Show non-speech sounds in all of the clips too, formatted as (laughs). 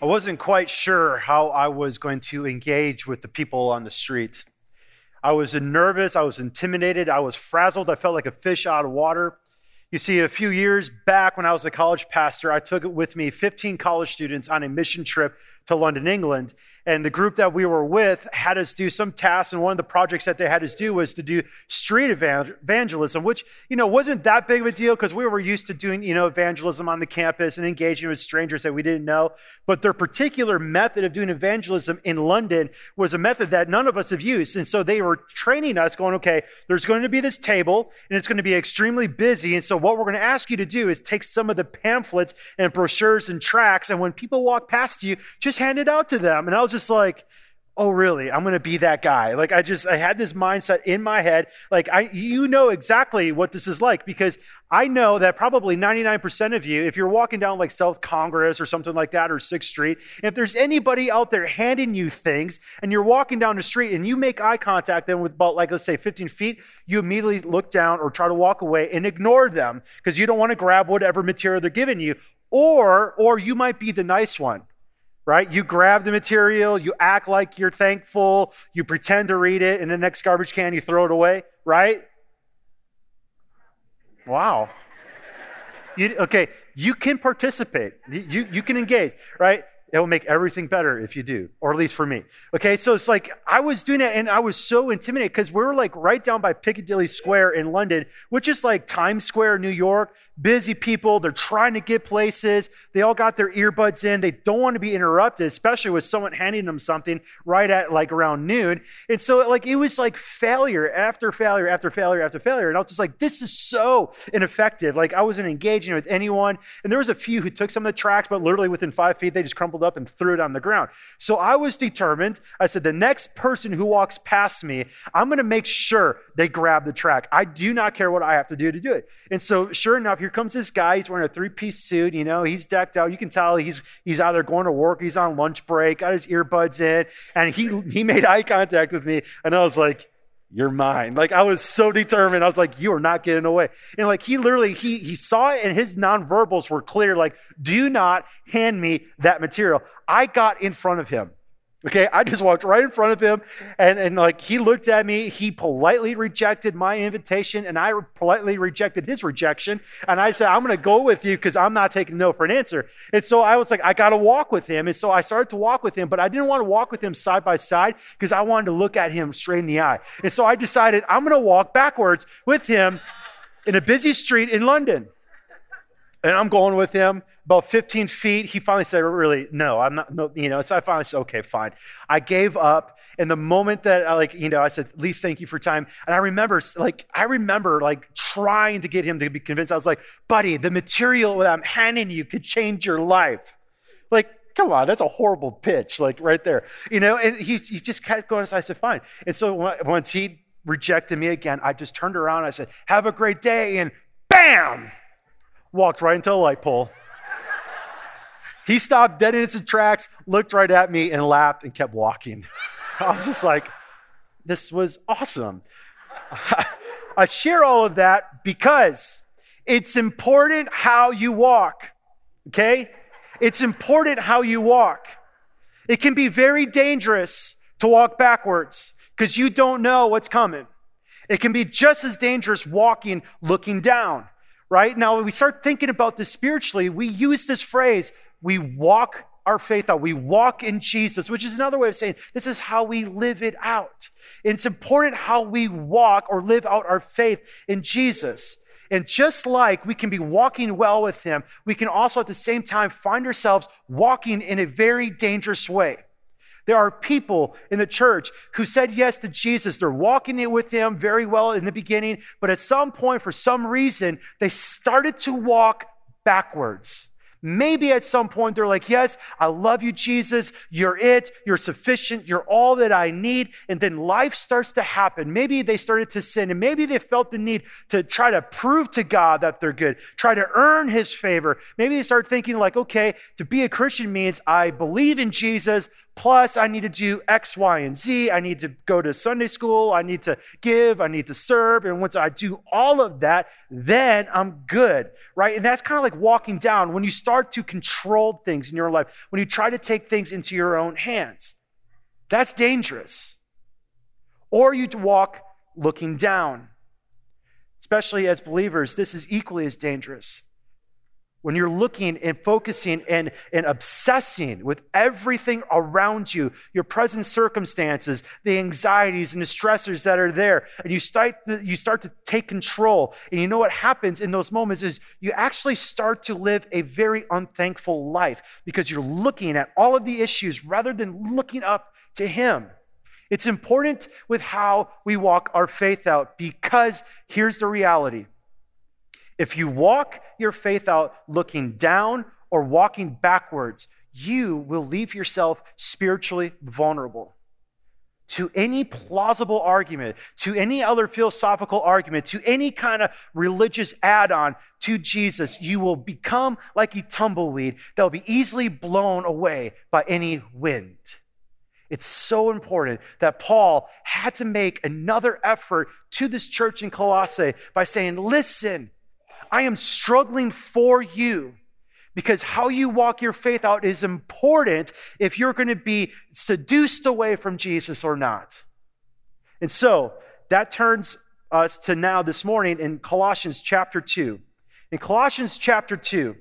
I wasn't quite sure how I was going to engage with the people on the street. I was nervous, I was intimidated, I was frazzled, I felt like a fish out of water. You see, a few years back when I was a college pastor, I took with me 15 college students on a mission trip to London, England. And the group that we were with had us do some tasks. And one of the projects that they had us do was to do street evangelism, which, you know, wasn't that big of a deal because we were used to doing, you know, evangelism on the campus and engaging with strangers that we didn't know. But their particular method of doing evangelism in London was a method that none of us have used. And so they were training us, going, okay, there's going to be this table and it's going to be extremely busy. And so what we're going to ask you to do is take some of the pamphlets and brochures and tracts. And when people walk past you, just hand it out to them. And I was just like, oh really i'm going to be that guy like i just i had this mindset in my head like i you know exactly what this is like because i know that probably 99% of you if you're walking down like south congress or something like that or 6th street if there's anybody out there handing you things and you're walking down the street and you make eye contact then with about like let's say 15 feet you immediately look down or try to walk away and ignore them because you don't want to grab whatever material they're giving you or or you might be the nice one right? You grab the material, you act like you're thankful, you pretend to read it, and the next garbage can you throw it away, right? Wow. You, okay, you can participate. You, you can engage, right? It will make everything better if you do, or at least for me. Okay, so it's like I was doing it and I was so intimidated because we were like right down by Piccadilly Square in London, which is like Times Square, New York busy people. They're trying to get places. They all got their earbuds in. They don't want to be interrupted, especially with someone handing them something right at like around noon. And so, like, it was like failure after failure after failure after failure. And I was just like, this is so ineffective. Like, I wasn't engaging with anyone. And there was a few who took some of the tracts, but literally within five feet, they just crumpled up and threw it on the ground. So I was determined. I said, the next person who walks past me, I'm going to make sure they grab the tract. I do not care what I have to do to do it. And so, sure enough, here comes this guy. He's wearing a three piece suit. You know, he's decked out. You can tell he's, he's either going to work, he's on lunch break, got his earbuds in. And he, he made eye contact with me. And I was like, you're mine. Like I was so determined. I was like, you are not getting away. And like he literally, he he saw it and his nonverbals were clear. Like, do not hand me that material. I got in front of him. Okay, I just walked right in front of him and, and like he looked at me. He politely rejected my invitation and I politely rejected his rejection. And I said, I'm going to go with you because I'm not taking no for an answer. And so I was like, I got to walk with him. And so I started to walk with him, but I didn't want to walk with him side by side because I wanted to look at him straight in the eye. And so I decided I'm going to walk backwards with him in a busy street in London. And I'm going with him about 15 feet, he finally said, really, no, I'm not, no, you know, so I finally said, okay, fine. I gave up. And the moment that I like, you know, I said, least thank you for time. And I remember, like, I remember like trying to get him to be convinced. I was like, buddy, the material that I'm handing you could change your life. Like, come on, that's a horrible pitch, like right there, you know. And he, he just kept going. So I said, fine. And so once he rejected me again, I just turned around. I said, have a great day, and bam, walked right into a light pole. He stopped dead in his tracks, looked right at me, and laughed and kept walking. (laughs) I was just like, this was awesome. (laughs) I share all of that because it's important how you walk, okay? It's important how you walk. It can be very dangerous to walk backwards because you don't know what's coming. It can be just as dangerous walking looking down, right? Now, when we start thinking about this spiritually, we use this phrase we walk our faith out. We walk in Jesus, which is another way of saying this is how we live it out. It's important how we walk or live out our faith in Jesus. And just like we can be walking well with Him, we can also at the same time find ourselves walking in a very dangerous way. There are people in the church who said yes to Jesus. They're walking it with Him very well in the beginning, but at some point, for some reason, they started to walk backwards. Maybe at some point they're like, Yes, I love you, Jesus. You're it. You're sufficient. You're all that I need. And then life starts to happen. Maybe they started to sin and maybe they felt the need to try to prove to God that they're good, try to earn his favor. Maybe they start thinking, like, okay, to be a Christian means I believe in Jesus, Plus, I need to do X, Y, and Z. I need to go to Sunday school. I need to give. I need to serve. And once I do all of that, then I'm good, right? And that's kind of like walking down when you start to control things in your life, when you try to take things into your own hands. That's dangerous. Or you walk looking down. Especially as believers, this is equally as dangerous. When you're looking and focusing and, and obsessing with everything around you, your present circumstances, the anxieties and the stressors that are there, and you start, to, you start to take control. And you know what happens in those moments is you actually start to live a very unthankful life because you're looking at all of the issues rather than looking up to Him. It's important with how we walk our faith out because here's the reality if you walk your faith out looking down or walking backwards, you will leave yourself spiritually vulnerable to any plausible argument, to any other philosophical argument, to any kind of religious add on to Jesus. You will become like a tumbleweed that will be easily blown away by any wind. It's so important that Paul had to make another effort to this church in Colossae by saying, Listen, I am struggling for you because how you walk your faith out is important if you're going to be seduced away from Jesus or not. And so that turns us to now this morning in Colossians chapter 2. In Colossians chapter 2,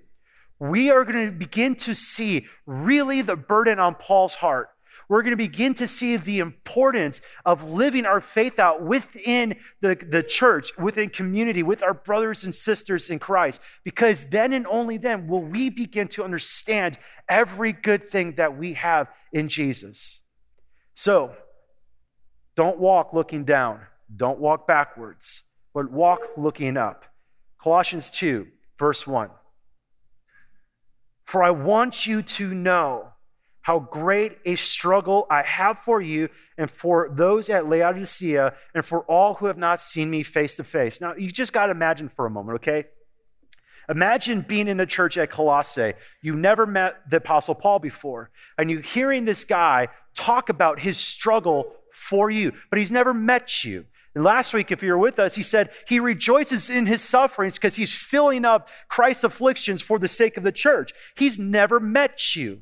we are going to begin to see really the burden on Paul's heart we're going to begin to see the importance of living our faith out within the, the church, within community, with our brothers and sisters in Christ. Because then and only then will we begin to understand every good thing that we have in Jesus. So, don't walk looking down, don't walk backwards, but walk looking up. Colossians 2, verse 1. For I want you to know how great a struggle I have for you and for those at Laodicea and for all who have not seen me face to face. Now, you just got to imagine for a moment, okay? Imagine being in a church at Colossae. You never met the Apostle Paul before, and you're hearing this guy talk about his struggle for you, but he's never met you. And last week, if you were with us, he said he rejoices in his sufferings because he's filling up Christ's afflictions for the sake of the church. He's never met you.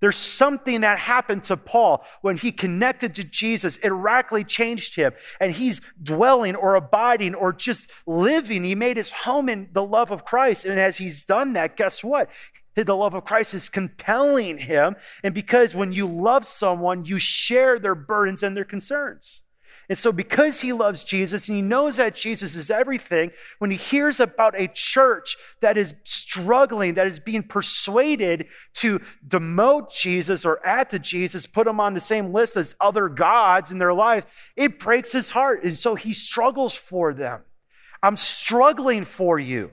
There's something that happened to Paul when he connected to Jesus. It radically changed him. And he's dwelling or abiding or just living. He made his home in the love of Christ. And as he's done that, guess what? The love of Christ is compelling him. And because when you love someone, you share their burdens and their concerns. And so, because he loves Jesus and he knows that Jesus is everything, when he hears about a church that is struggling, that is being persuaded to demote Jesus or add to Jesus, put him on the same list as other gods in their life, it breaks his heart. And so, he struggles for them. I'm struggling for you.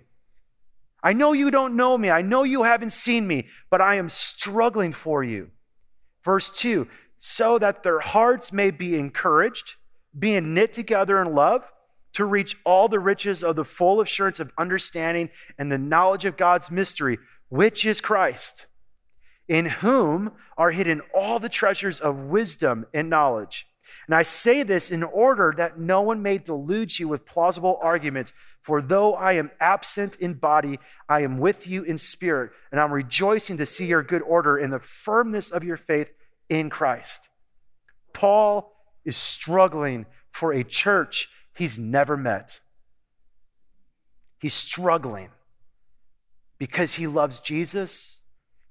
I know you don't know me. I know you haven't seen me, but I am struggling for you. Verse 2 so that their hearts may be encouraged being knit together in love to reach all the riches of the full assurance of understanding and the knowledge of God's mystery, which is Christ, in whom are hidden all the treasures of wisdom and knowledge. And I say this in order that no one may delude you with plausible arguments. For though I am absent in body, I am with you in spirit, and I'm rejoicing to see your good order in the firmness of your faith in Christ. Paul is struggling for a church he's never met. He's struggling because he loves Jesus.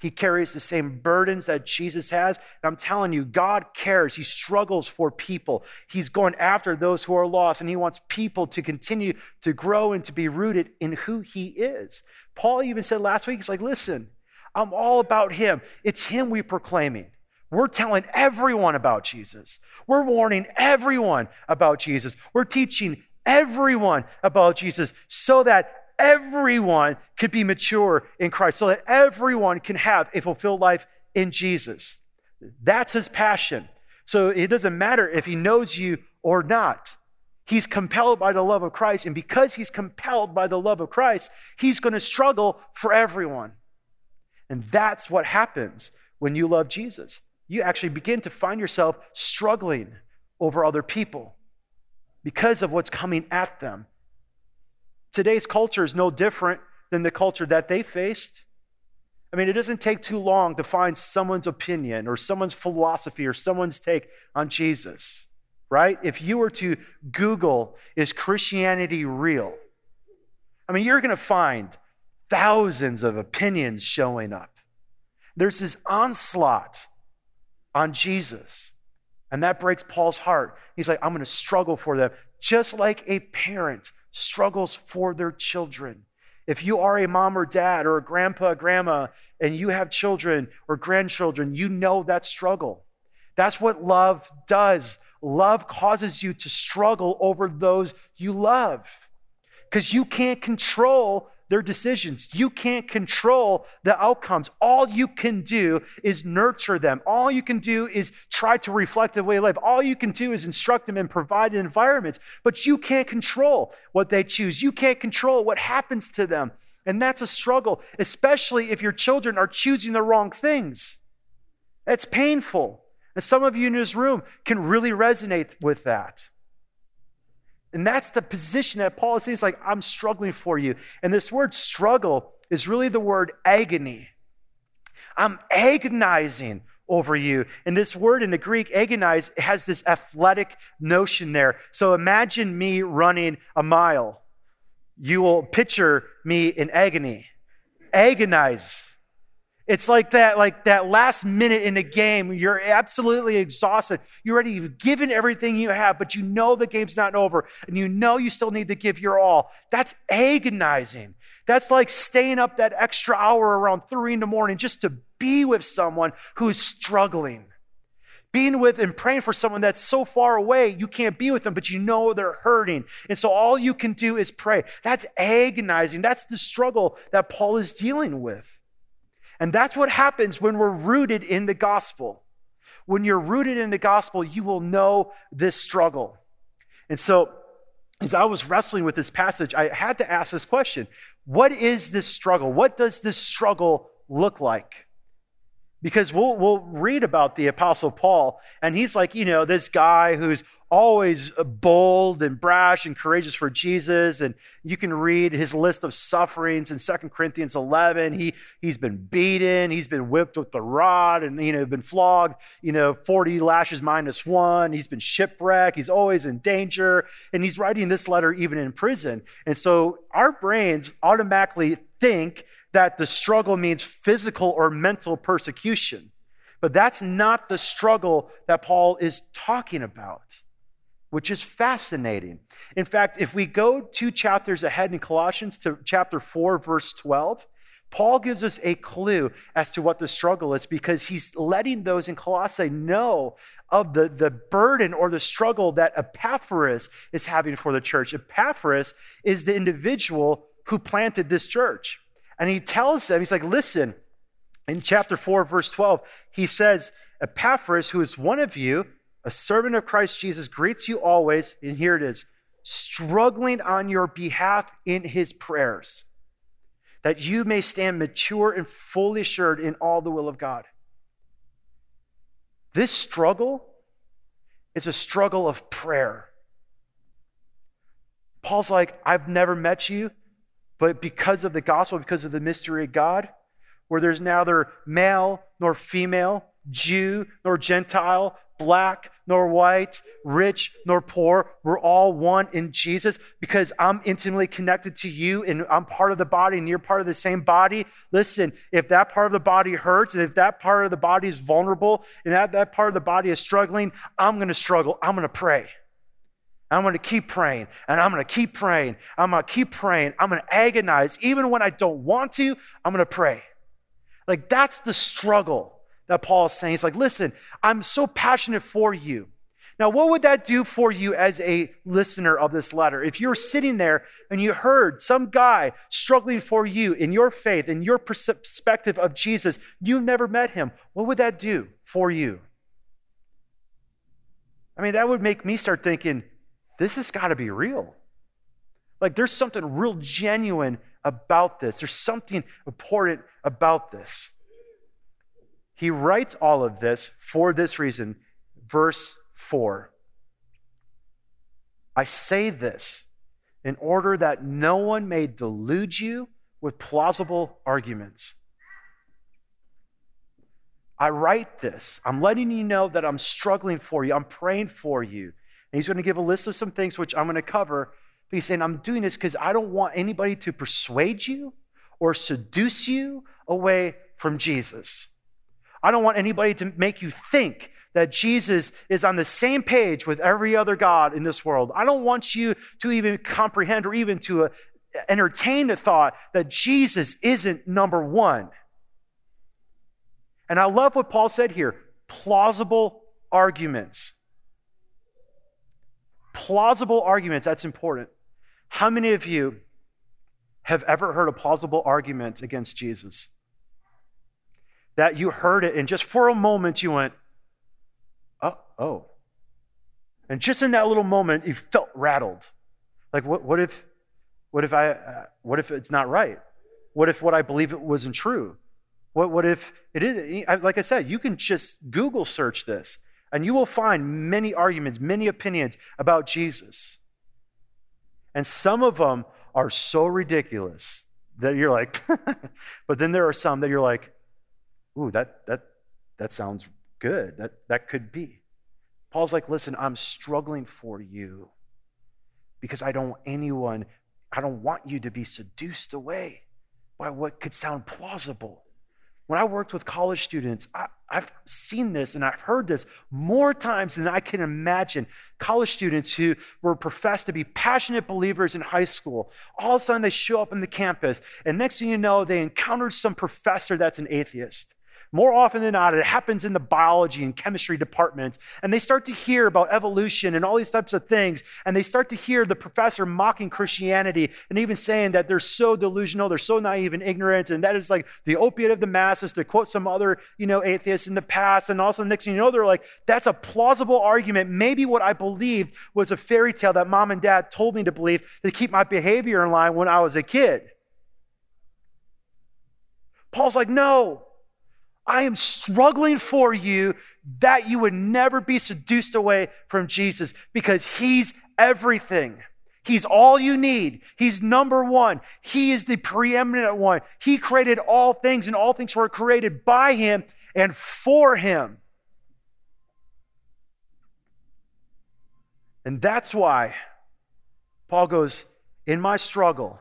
He carries the same burdens that Jesus has. And I'm telling you, God cares. He struggles for people. He's going after those who are lost, and he wants people to continue to grow and to be rooted in who he is. Paul even said last week, he's like, listen, I'm all about him. It's him we're proclaiming. We're telling everyone about Jesus. We're warning everyone about Jesus. We're teaching everyone about Jesus so that everyone could be mature in Christ, so that everyone can have a fulfilled life in Jesus. That's his passion. So it doesn't matter if he knows you or not. He's compelled by the love of Christ. And because he's compelled by the love of Christ, he's going to struggle for everyone. And that's what happens when you love Jesus. You actually begin to find yourself struggling over other people because of what's coming at them. Today's culture is no different than the culture that they faced. I mean, it doesn't take too long to find someone's opinion or someone's philosophy or someone's take on Jesus, right? If you were to Google, is Christianity real? I mean, you're going to find thousands of opinions showing up. There's this onslaught on Jesus. And that breaks Paul's heart. He's like, I'm going to struggle for them, just like a parent struggles for their children. If you are a mom or dad or a grandpa, grandma, and you have children or grandchildren, you know that struggle. That's what love does. Love causes you to struggle over those you love because you can't control their decisions. You can't control the outcomes. All you can do is nurture them. All you can do is try to reflect the way of life. All you can do is instruct them and provide environments, but you can't control what they choose. You can't control what happens to them. And that's a struggle, especially if your children are choosing the wrong things. It's painful. And some of you in this room can really resonate with that. And that's the position that Paul is saying. He's like, I'm struggling for you. And this word struggle is really the word agony. I'm agonizing over you. And this word in the Greek, agonize, has this athletic notion there. So imagine me running a mile. You will picture me in agony. Agonize. It's like that, like that last minute in the game, you're absolutely exhausted. You're already you've given everything you have, but you know the game's not over, and you know you still need to give your all. That's agonizing. That's like staying up that extra hour around three in the morning just to be with someone who is struggling. Being with and praying for someone that's so far away, you can't be with them, but you know they're hurting. And so all you can do is pray. That's agonizing. That's the struggle that Paul is dealing with. And that's what happens when we're rooted in the gospel. When you're rooted in the gospel, you will know this struggle. And so, as I was wrestling with this passage, I had to ask this question What is this struggle? What does this struggle look like? Because we'll, we'll read about the Apostle Paul, and he's like, you know, this guy who's always bold and brash and courageous for Jesus. And you can read his list of sufferings in 2 Corinthians 11. He, he's been beaten, he's been whipped with the rod and, you know, been flogged, you know, 40 lashes minus one. He's been shipwrecked. He's always in danger. And he's writing this letter even in prison. And so our brains automatically think that the struggle means physical or mental persecution. But that's not the struggle that Paul is talking about which is fascinating. In fact, if we go two chapters ahead in Colossians to chapter 4, verse 12, Paul gives us a clue as to what the struggle is because he's letting those in Colossae know of the, the burden or the struggle that Epaphras is having for the church. Epaphras is the individual who planted this church. And he tells them, he's like, listen, in chapter 4, verse 12, he says, Epaphras, who is one of you, a servant of Christ Jesus, greets you always, and here it is, struggling on your behalf in his prayers, that you may stand mature and fully assured in all the will of God. This struggle is a struggle of prayer. Paul's like, I've never met you, but because of the gospel, because of the mystery of God, where there's neither male nor female, Jew nor Gentile, black nor white, rich nor poor. We're all one in Jesus because I'm intimately connected to you and I'm part of the body and you're part of the same body. Listen, if that part of the body hurts and if that part of the body is vulnerable and that, that part of the body is struggling, I'm going to struggle. I'm going to pray. I'm going to keep praying and I'm going to keep praying. I'm going to keep praying. I'm going to agonize. Even when I don't want to, I'm going to pray. Like that's the struggle that Paul is saying. He's like, listen, I'm so passionate for you. Now, what would that do for you as a listener of this letter? If you're sitting there and you heard some guy struggling for you in your faith, in your perspective of Jesus, you've never met him, what would that do for you? I mean, that would make me start thinking, this has got to be real. Like, there's something real genuine about this, there's something important about this. He writes all of this for this reason. Verse 4 I say this in order that no one may delude you with plausible arguments. I write this. I'm letting you know that I'm struggling for you. I'm praying for you. And he's going to give a list of some things which I'm going to cover. But he's saying, I'm doing this because I don't want anybody to persuade you or seduce you away from Jesus. I don't want anybody to make you think that Jesus is on the same page with every other God in this world. I don't want you to even comprehend or even to uh, entertain the thought that Jesus isn't number one. And I love what Paul said here plausible arguments. Plausible arguments, that's important. How many of you have ever heard a plausible argument against Jesus? That you heard it, and just for a moment you went, oh, oh. And just in that little moment, you felt rattled. Like, what, what if, what if I, uh, what if it's not right? What if what I believe it wasn't true? What, what if it is? Like I said, you can just Google search this, and you will find many arguments, many opinions about Jesus. And some of them are so ridiculous that you're like, (laughs) but then there are some that you're like, ooh, that, that, that sounds good. That, that could be. Paul's like, listen, I'm struggling for you because I don't want anyone, I don't want you to be seduced away by what could sound plausible. When I worked with college students, I, have seen this and I've heard this more times than I can imagine. College students who were professed to be passionate believers in high school, all of a sudden they show up on the campus, and next thing you know, they encountered some professor that's an atheist. More often than not, it happens in the biology and chemistry departments. And they start to hear about evolution and all these types of things. And they start to hear the professor mocking Christianity and even saying that they're so delusional, they're so naive and ignorant. And that is like the opiate of the masses, to quote some other, you know, atheists in the past. And also, next thing you know, they're like, that's a plausible argument. Maybe what I believed was a fairy tale that mom and dad told me to believe to keep my behavior in line when I was a kid. Paul's like, no, I am struggling for you that you would never be seduced away from Jesus because he's everything. He's all you need. He's number one. He is the preeminent one. He created all things, and all things were created by him and for him. And that's why Paul goes, In my struggle,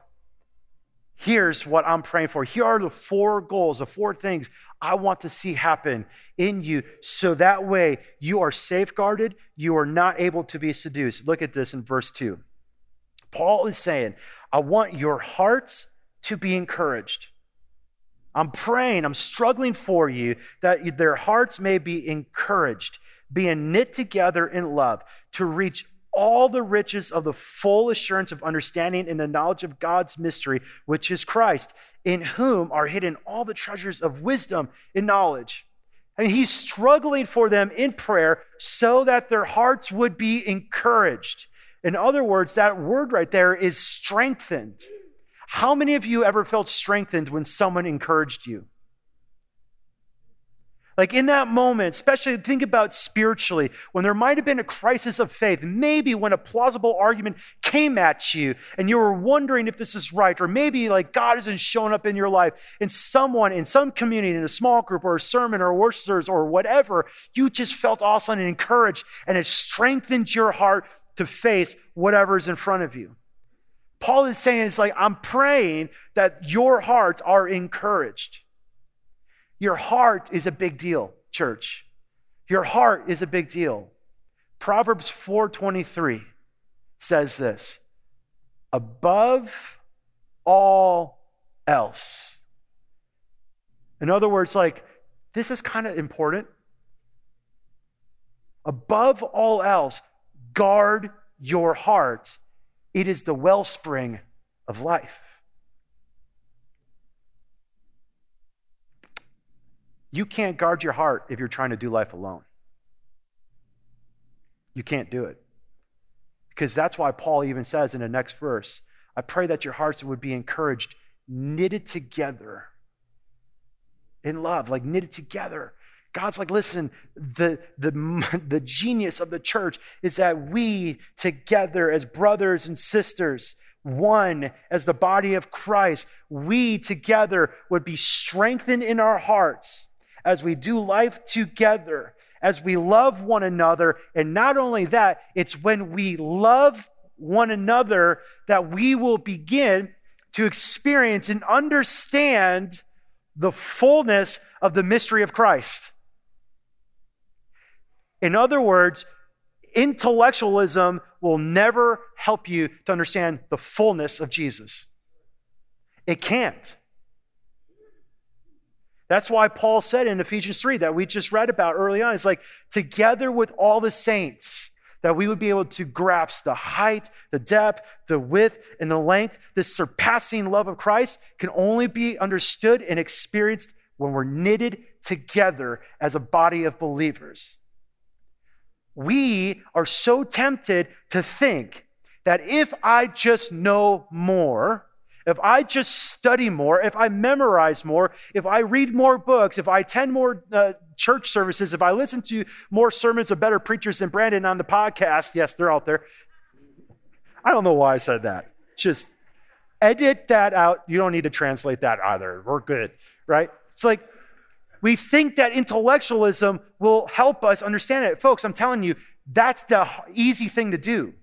here's what I'm praying for. Here are the four goals, the four things I want to see happen in you so that way you are safeguarded, you are not able to be seduced. Look at this in verse 2. Paul is saying, I want your hearts to be encouraged. I'm praying, I'm struggling for you that their hearts may be encouraged, being knit together in love to reach all the riches of the full assurance of understanding and the knowledge of God's mystery, which is Christ, in whom are hidden all the treasures of wisdom and knowledge. And he's struggling for them in prayer so that their hearts would be encouraged. In other words, that word right there is strengthened. How many of you ever felt strengthened when someone encouraged you? Like in that moment, especially think about spiritually, when there might have been a crisis of faith, maybe when a plausible argument came at you and you were wondering if this is right, or maybe like God isn't showing up in your life, and someone in some community, in a small group or a sermon or worshipers or whatever, you just felt awesome and encouraged, and it strengthened your heart to face whatever is in front of you. Paul is saying, it's like, I'm praying that your hearts are encouraged. Your heart is a big deal, church. Your heart is a big deal. Proverbs 4:23 says this, above all else. In other words, like this is kind of important. Above all else, guard your heart. It is the wellspring of life. You can't guard your heart if you're trying to do life alone. You can't do it. Because that's why Paul even says in the next verse, I pray that your hearts would be encouraged, knitted together in love, like knitted together. God's like, listen, the, the, (laughs) the genius of the church is that we together as brothers and sisters, one as the body of Christ, we together would be strengthened in our hearts as we do life together, as we love one another. And not only that, it's when we love one another that we will begin to experience and understand the fullness of the mystery of Christ. In other words, intellectualism will never help you to understand the fullness of Jesus. It can't. That's why Paul said in Ephesians 3 that we just read about early on, it's like, together with all the saints, that we would be able to grasp the height, the depth, the width, and the length. This surpassing love of Christ can only be understood and experienced when we're knitted together as a body of believers. We are so tempted to think that if I just know more, if I just study more, if I memorize more, if I read more books, if I attend more uh, church services, if I listen to more sermons of better preachers than Brandon on the podcast, yes, they're out there. I don't know why I said that. Just edit that out. You don't need to translate that either. We're good, right? It's like we think that intellectualism will help us understand it. Folks, I'm telling you, that's the easy thing to do.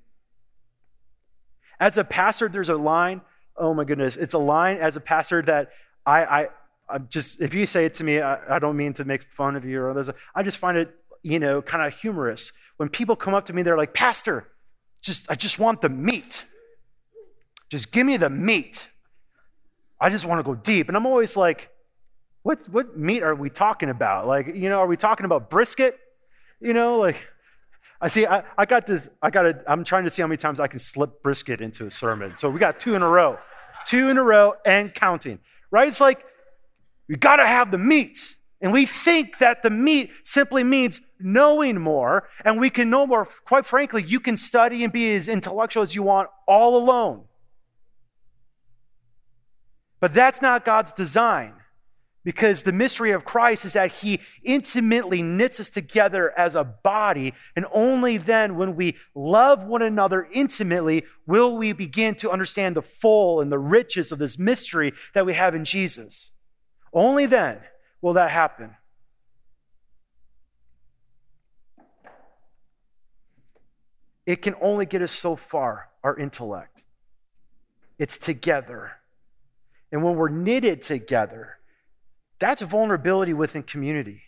As a pastor, there's a line oh my goodness, it's a line as a pastor that I, I, I'm just, if you say it to me, I, I don't mean to make fun of you or others. I just find it, you know, kind of humorous. When people come up to me, they're like, Pastor, just, I just want the meat. Just give me the meat. I just want to go deep. And I'm always like, what, what meat are we talking about? Like, you know, are we talking about brisket? You know, like, I see, I, I got this, I got to, I'm trying to see how many times I can slip brisket into a sermon. So we got two in a row, two in a row and counting, right? It's like, we got to have the meat. And we think that the meat simply means knowing more, and we can know more. Quite frankly, you can study and be as intellectual as you want all alone. But that's not God's design. Because the mystery of Christ is that he intimately knits us together as a body. And only then, when we love one another intimately, will we begin to understand the full and the riches of this mystery that we have in Jesus. Only then will that happen. It can only get us so far, our intellect. It's together. And when we're knitted together, that's vulnerability within community.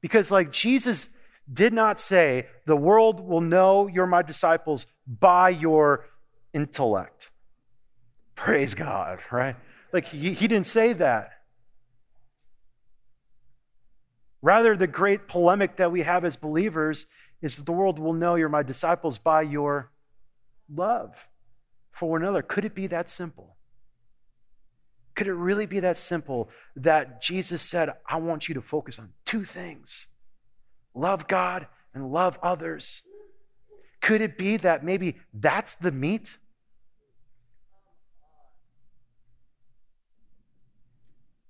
Because, like, Jesus did not say, the world will know you're my disciples by your intellect. Praise God, right? Like, he, he didn't say that. Rather, the great polemic that we have as believers is that the world will know you're my disciples by your love for one another. Could it be that simple? Could it really be that simple that Jesus said, I want you to focus on two things love God and love others? Could it be that maybe that's the meat?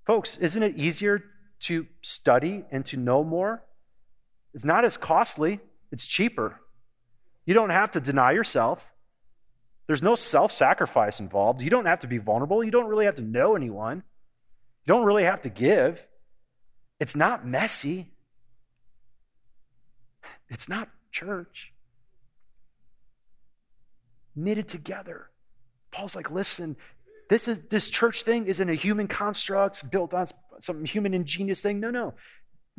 Folks, isn't it easier to study and to know more? It's not as costly, it's cheaper. You don't have to deny yourself. There's no self sacrifice involved. You don't have to be vulnerable. You don't really have to know anyone. You don't really have to give. It's not messy. It's not church. Knitted together. Paul's like, listen, this is this church thing isn't a human construct built on some human ingenious thing. No, no.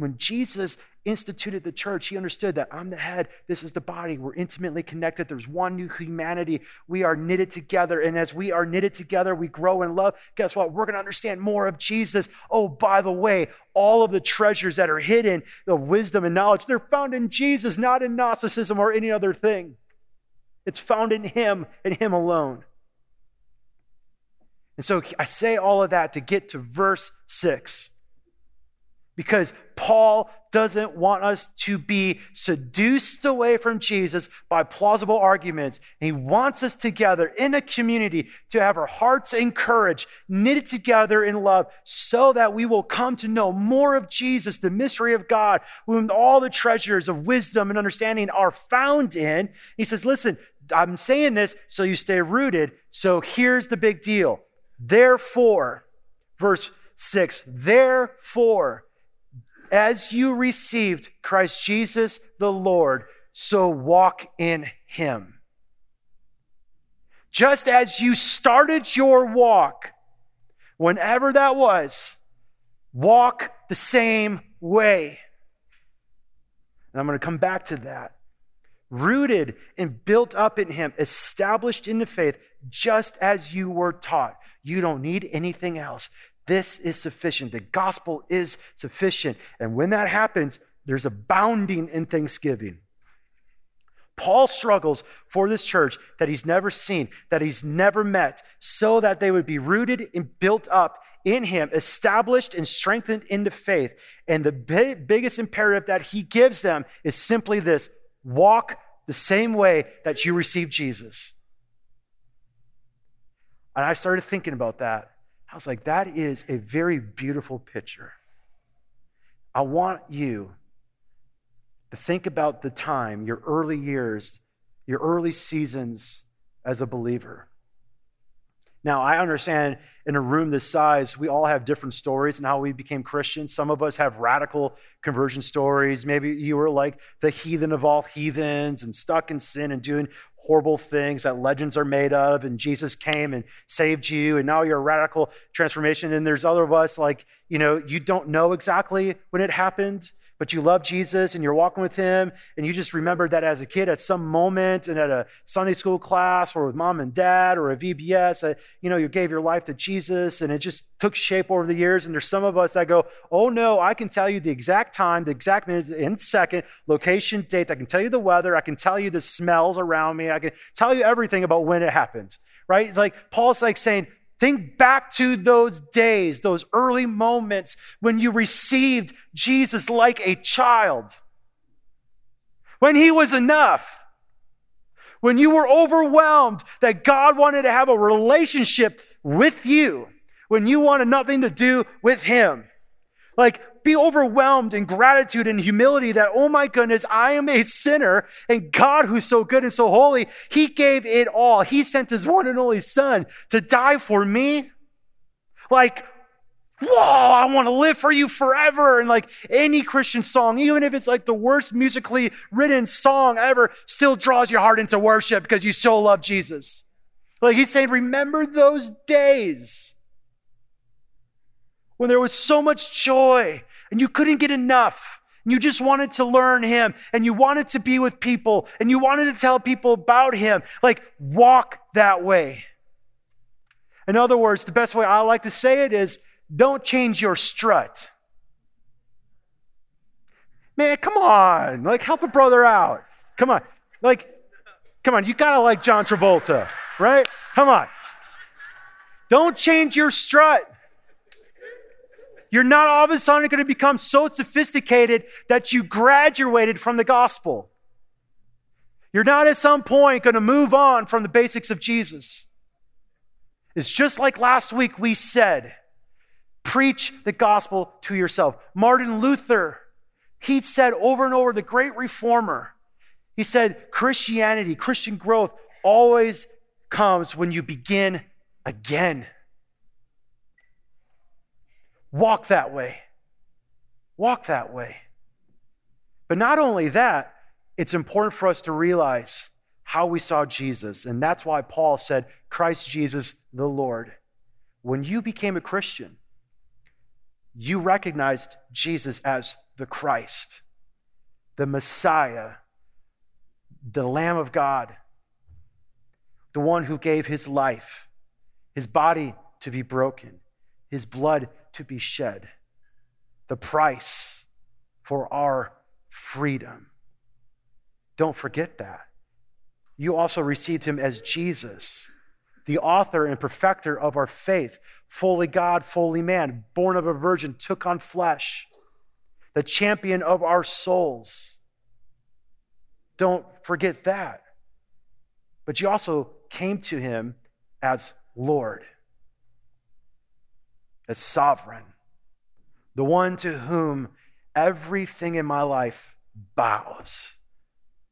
When Jesus instituted the church, he understood that I'm the head, this is the body. We're intimately connected. There's one new humanity. We are knitted together. And as we are knitted together, we grow in love. Guess what? We're going to understand more of Jesus. Oh, by the way, all of the treasures that are hidden, the wisdom and knowledge, they're found in Jesus, not in Gnosticism or any other thing. It's found in Him and Him alone. And so I say all of that to get to verse 6. Because Paul doesn't want us to be seduced away from Jesus by plausible arguments. He wants us together in a community to have our hearts encouraged, knitted together in love, so that we will come to know more of Jesus, the mystery of God, whom all the treasures of wisdom and understanding are found in. He says, Listen, I'm saying this so you stay rooted. So here's the big deal. Therefore, verse 6 Therefore, as you received Christ Jesus the Lord, so walk in him. Just as you started your walk, whenever that was, walk the same way. And I'm going to come back to that. Rooted and built up in Him, established in the faith, just as you were taught. You don't need anything else. This is sufficient. The gospel is sufficient. And when that happens, there's abounding in thanksgiving. Paul struggles for this church that he's never seen, that he's never met, so that they would be rooted and built up in him, established and strengthened into faith. And the big, biggest imperative that he gives them is simply this walk the same way that you received Jesus. And I started thinking about that. I was like, that is a very beautiful picture. I want you to think about the time, your early years, your early seasons as a believer. Now, I understand in a room this size, we all have different stories and how we became Christians. Some of us have radical conversion stories. Maybe you were like the heathen of all heathens and stuck in sin and doing horrible things that legends are made of, and Jesus came and saved you, and now you're a radical transformation. And there's other of us like, you know, you don't know exactly when it happened but you love Jesus and you're walking with him, and you just remember that as a kid at some moment and at a Sunday school class or with mom and dad or a VBS, you know, you gave your life to Jesus and it just took shape over the years. And there's some of us that go, oh no, I can tell you the exact time, the exact minute and second, location, date. I can tell you the weather. I can tell you the smells around me. I can tell you everything about when it happened, right? It's like Paul's like saying, Think back to those days, those early moments when you received Jesus like a child. When he was enough. When you were overwhelmed that God wanted to have a relationship with you. When you wanted nothing to do with him. Like be overwhelmed in gratitude and humility that, oh my goodness, I am a sinner and God, who's so good and so holy, He gave it all. He sent His one and only Son to die for me. Like, whoa, I want to live for you forever. And like any Christian song, even if it's like the worst musically written song ever, still draws your heart into worship because you so love Jesus. Like he's saying, remember those days when there was so much joy and you couldn't get enough. And you just wanted to learn him and you wanted to be with people and you wanted to tell people about him. Like, walk that way. In other words, the best way I like to say it is don't change your strut. Man, come on. Like, help a brother out. Come on. Like, come on. You got to like John Travolta, right? Come on. Don't change your strut. You're not all of a sudden going to become so sophisticated that you graduated from the gospel. You're not at some point going to move on from the basics of Jesus. It's just like last week we said preach the gospel to yourself. Martin Luther, he said over and over, the great reformer, he said, Christianity, Christian growth always comes when you begin again. Walk that way. Walk that way. But not only that, it's important for us to realize how we saw Jesus. And that's why Paul said, Christ Jesus the Lord. When you became a Christian, you recognized Jesus as the Christ, the Messiah, the Lamb of God, the one who gave his life, his body to be broken, his blood to be shed, the price for our freedom. Don't forget that. You also received him as Jesus, the author and perfecter of our faith, fully God, fully man, born of a virgin, took on flesh. the champion of our souls. Don't forget that. But you also came to him as Lord, as sovereign, the one to whom everything in my life bows.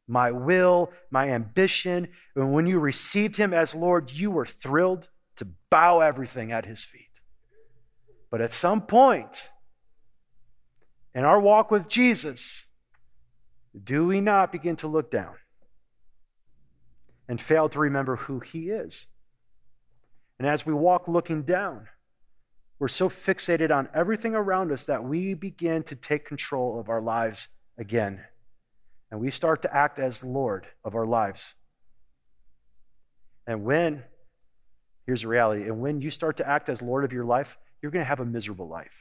My will, my ambition. And when you received him as Lord, you were thrilled to bow everything at his feet. But at some point in our walk with Jesus, do we not begin to look down and fail to remember who he is? And as we walk looking down, we're so fixated on everything around us that we begin to take control of our lives again. And we start to act as Lord of our lives. And when, here's the reality, and when you start to act as Lord of your life, you're going to have a miserable life.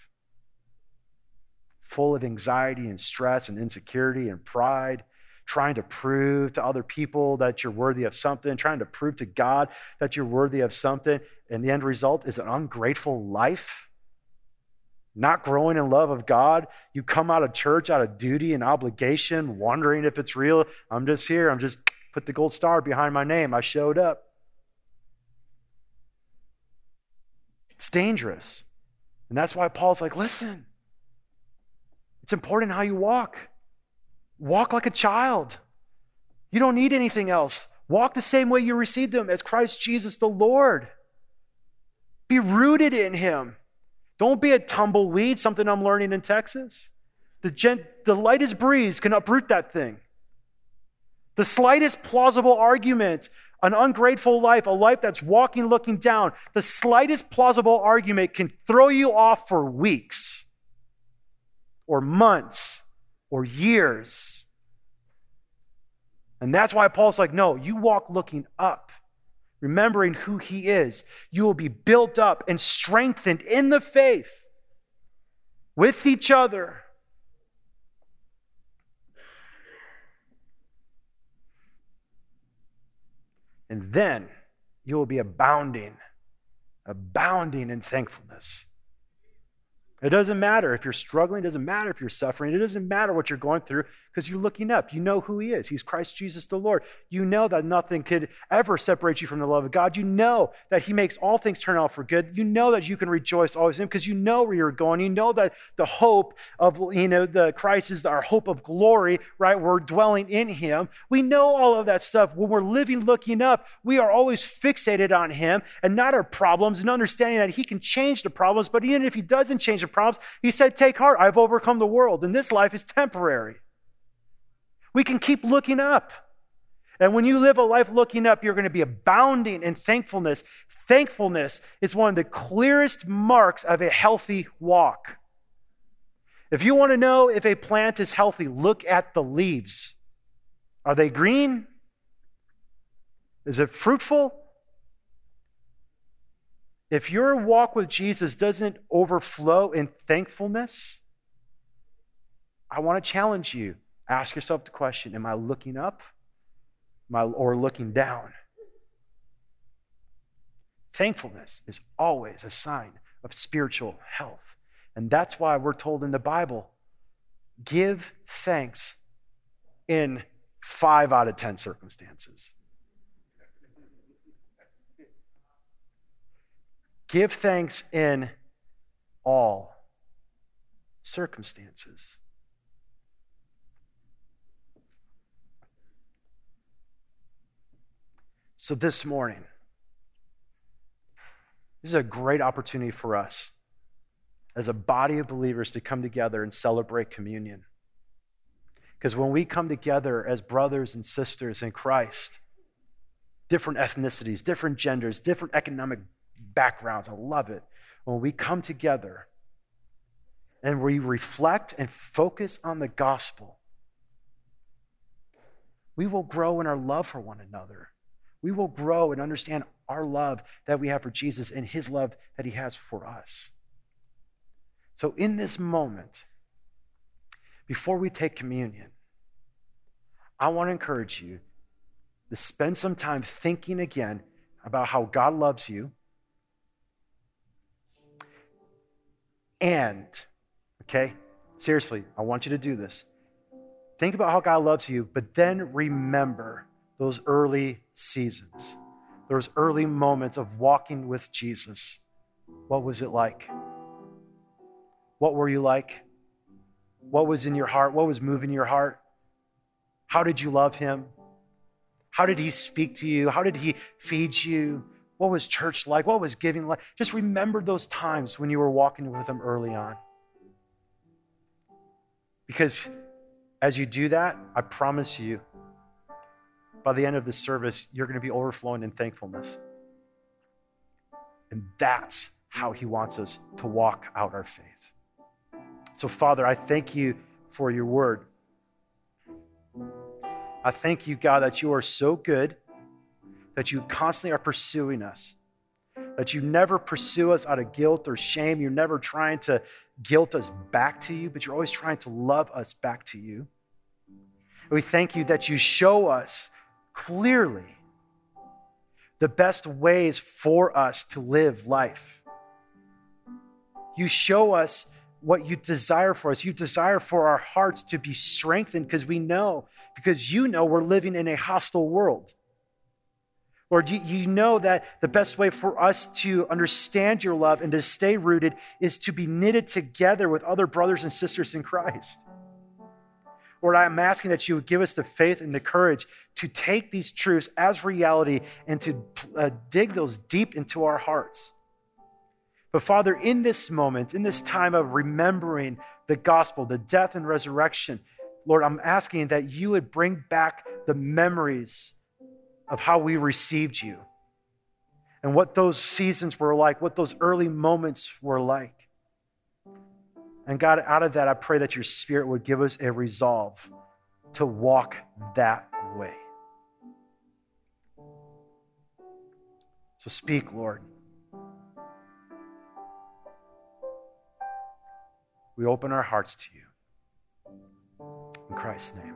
Full of anxiety and stress and insecurity and pride trying to prove to other people that you're worthy of something, trying to prove to God that you're worthy of something. And the end result is an ungrateful life, not growing in love of God. You come out of church out of duty and obligation, wondering if it's real. I'm just here. I'm just put the gold star behind my name. I showed up. It's dangerous. And that's why Paul's like, listen, it's important how you walk. Walk like a child. You don't need anything else. Walk the same way you received Him as Christ Jesus the Lord. Be rooted in Him. Don't be a tumbleweed, something I'm learning in Texas. The, gent- the lightest breeze can uproot that thing. The slightest plausible argument, an ungrateful life, a life that's walking looking down, the slightest plausible argument can throw you off for weeks or months or years. And that's why Paul's like, no, you walk looking up, remembering who he is. You will be built up and strengthened in the faith with each other. And then you will be abounding, abounding in thankfulness. It doesn't matter if you're struggling, it doesn't matter if you're suffering, it doesn't matter what you're going through because you're looking up. You know who He is. He's Christ Jesus the Lord. You know that nothing could ever separate you from the love of God. You know that He makes all things turn out for good. You know that you can rejoice always in Him because you know where you're going. You know that the hope of, you know, the Christ is our hope of glory, right? We're dwelling in Him. We know all of that stuff. When we're living looking up, we are always fixated on Him and not our problems and understanding that He can change the problems. But even if He doesn't change the problems, He said, Take heart, I've overcome the world, and this life is temporary. We can keep looking up. And when you live a life looking up, you're going to be abounding in thankfulness. Thankfulness is one of the clearest marks of a healthy walk. If you want to know if a plant is healthy, look at the leaves. Are they green? Is it fruitful? If your walk with Jesus doesn't overflow in thankfulness, I want to challenge you. Ask yourself the question Am I looking up or looking down? Thankfulness is always a sign of spiritual health. And that's why we're told in the Bible give thanks in five out of 10 circumstances. Give thanks in all circumstances. So, this morning, this is a great opportunity for us as a body of believers to come together and celebrate communion. Because when we come together as brothers and sisters in Christ, different ethnicities, different genders, different economic backgrounds, I love it. When we come together and we reflect and focus on the gospel, we will grow in our love for one another we will grow and understand our love that we have for Jesus and his love that he has for us. So, in this moment, before we take communion, I want to encourage you to spend some time thinking again about how God loves you. And, okay, Seriously, I want you to do this. Think about how God loves you, but then remember those early seasons, those early moments of walking with Jesus. What was it like? What were you like? What was in your heart? What was moving your heart? How did you love him? How did he speak to you? How did he feed you? What was church like? What was giving like? Just remember those times when you were walking with him early on. Because as you do that, I promise you, by the end of this service, you're going to be overflowing in thankfulness. And that's how he wants us to walk out our faith. So, Father, I thank you for your word. I thank you, God, that you are so good, that you constantly are pursuing us, that you never pursue us out of guilt or shame. You're never trying to guilt us back to you, but you're always trying to love us back to you. We thank you that you show us clearly the best ways for us to live life. You show us what you desire for us. You desire for our hearts to be strengthened because we know, because you know we're living in a hostile world. Lord, you, you know that the best way for us to understand your love and to stay rooted is to be knitted together with other brothers and sisters in Christ. Lord, I'm asking that you would give us the faith and the courage to take these truths as reality and to uh, dig those deep into our hearts. But Father, in this moment, in this time of remembering the gospel, the death and resurrection, Lord, I'm asking that you would bring back the memories of how we received you and what those seasons were like, what those early moments were like. And God, out of that, I pray that your spirit would give us a resolve to walk that way. So speak, Lord. We open our hearts to you. In Christ's name.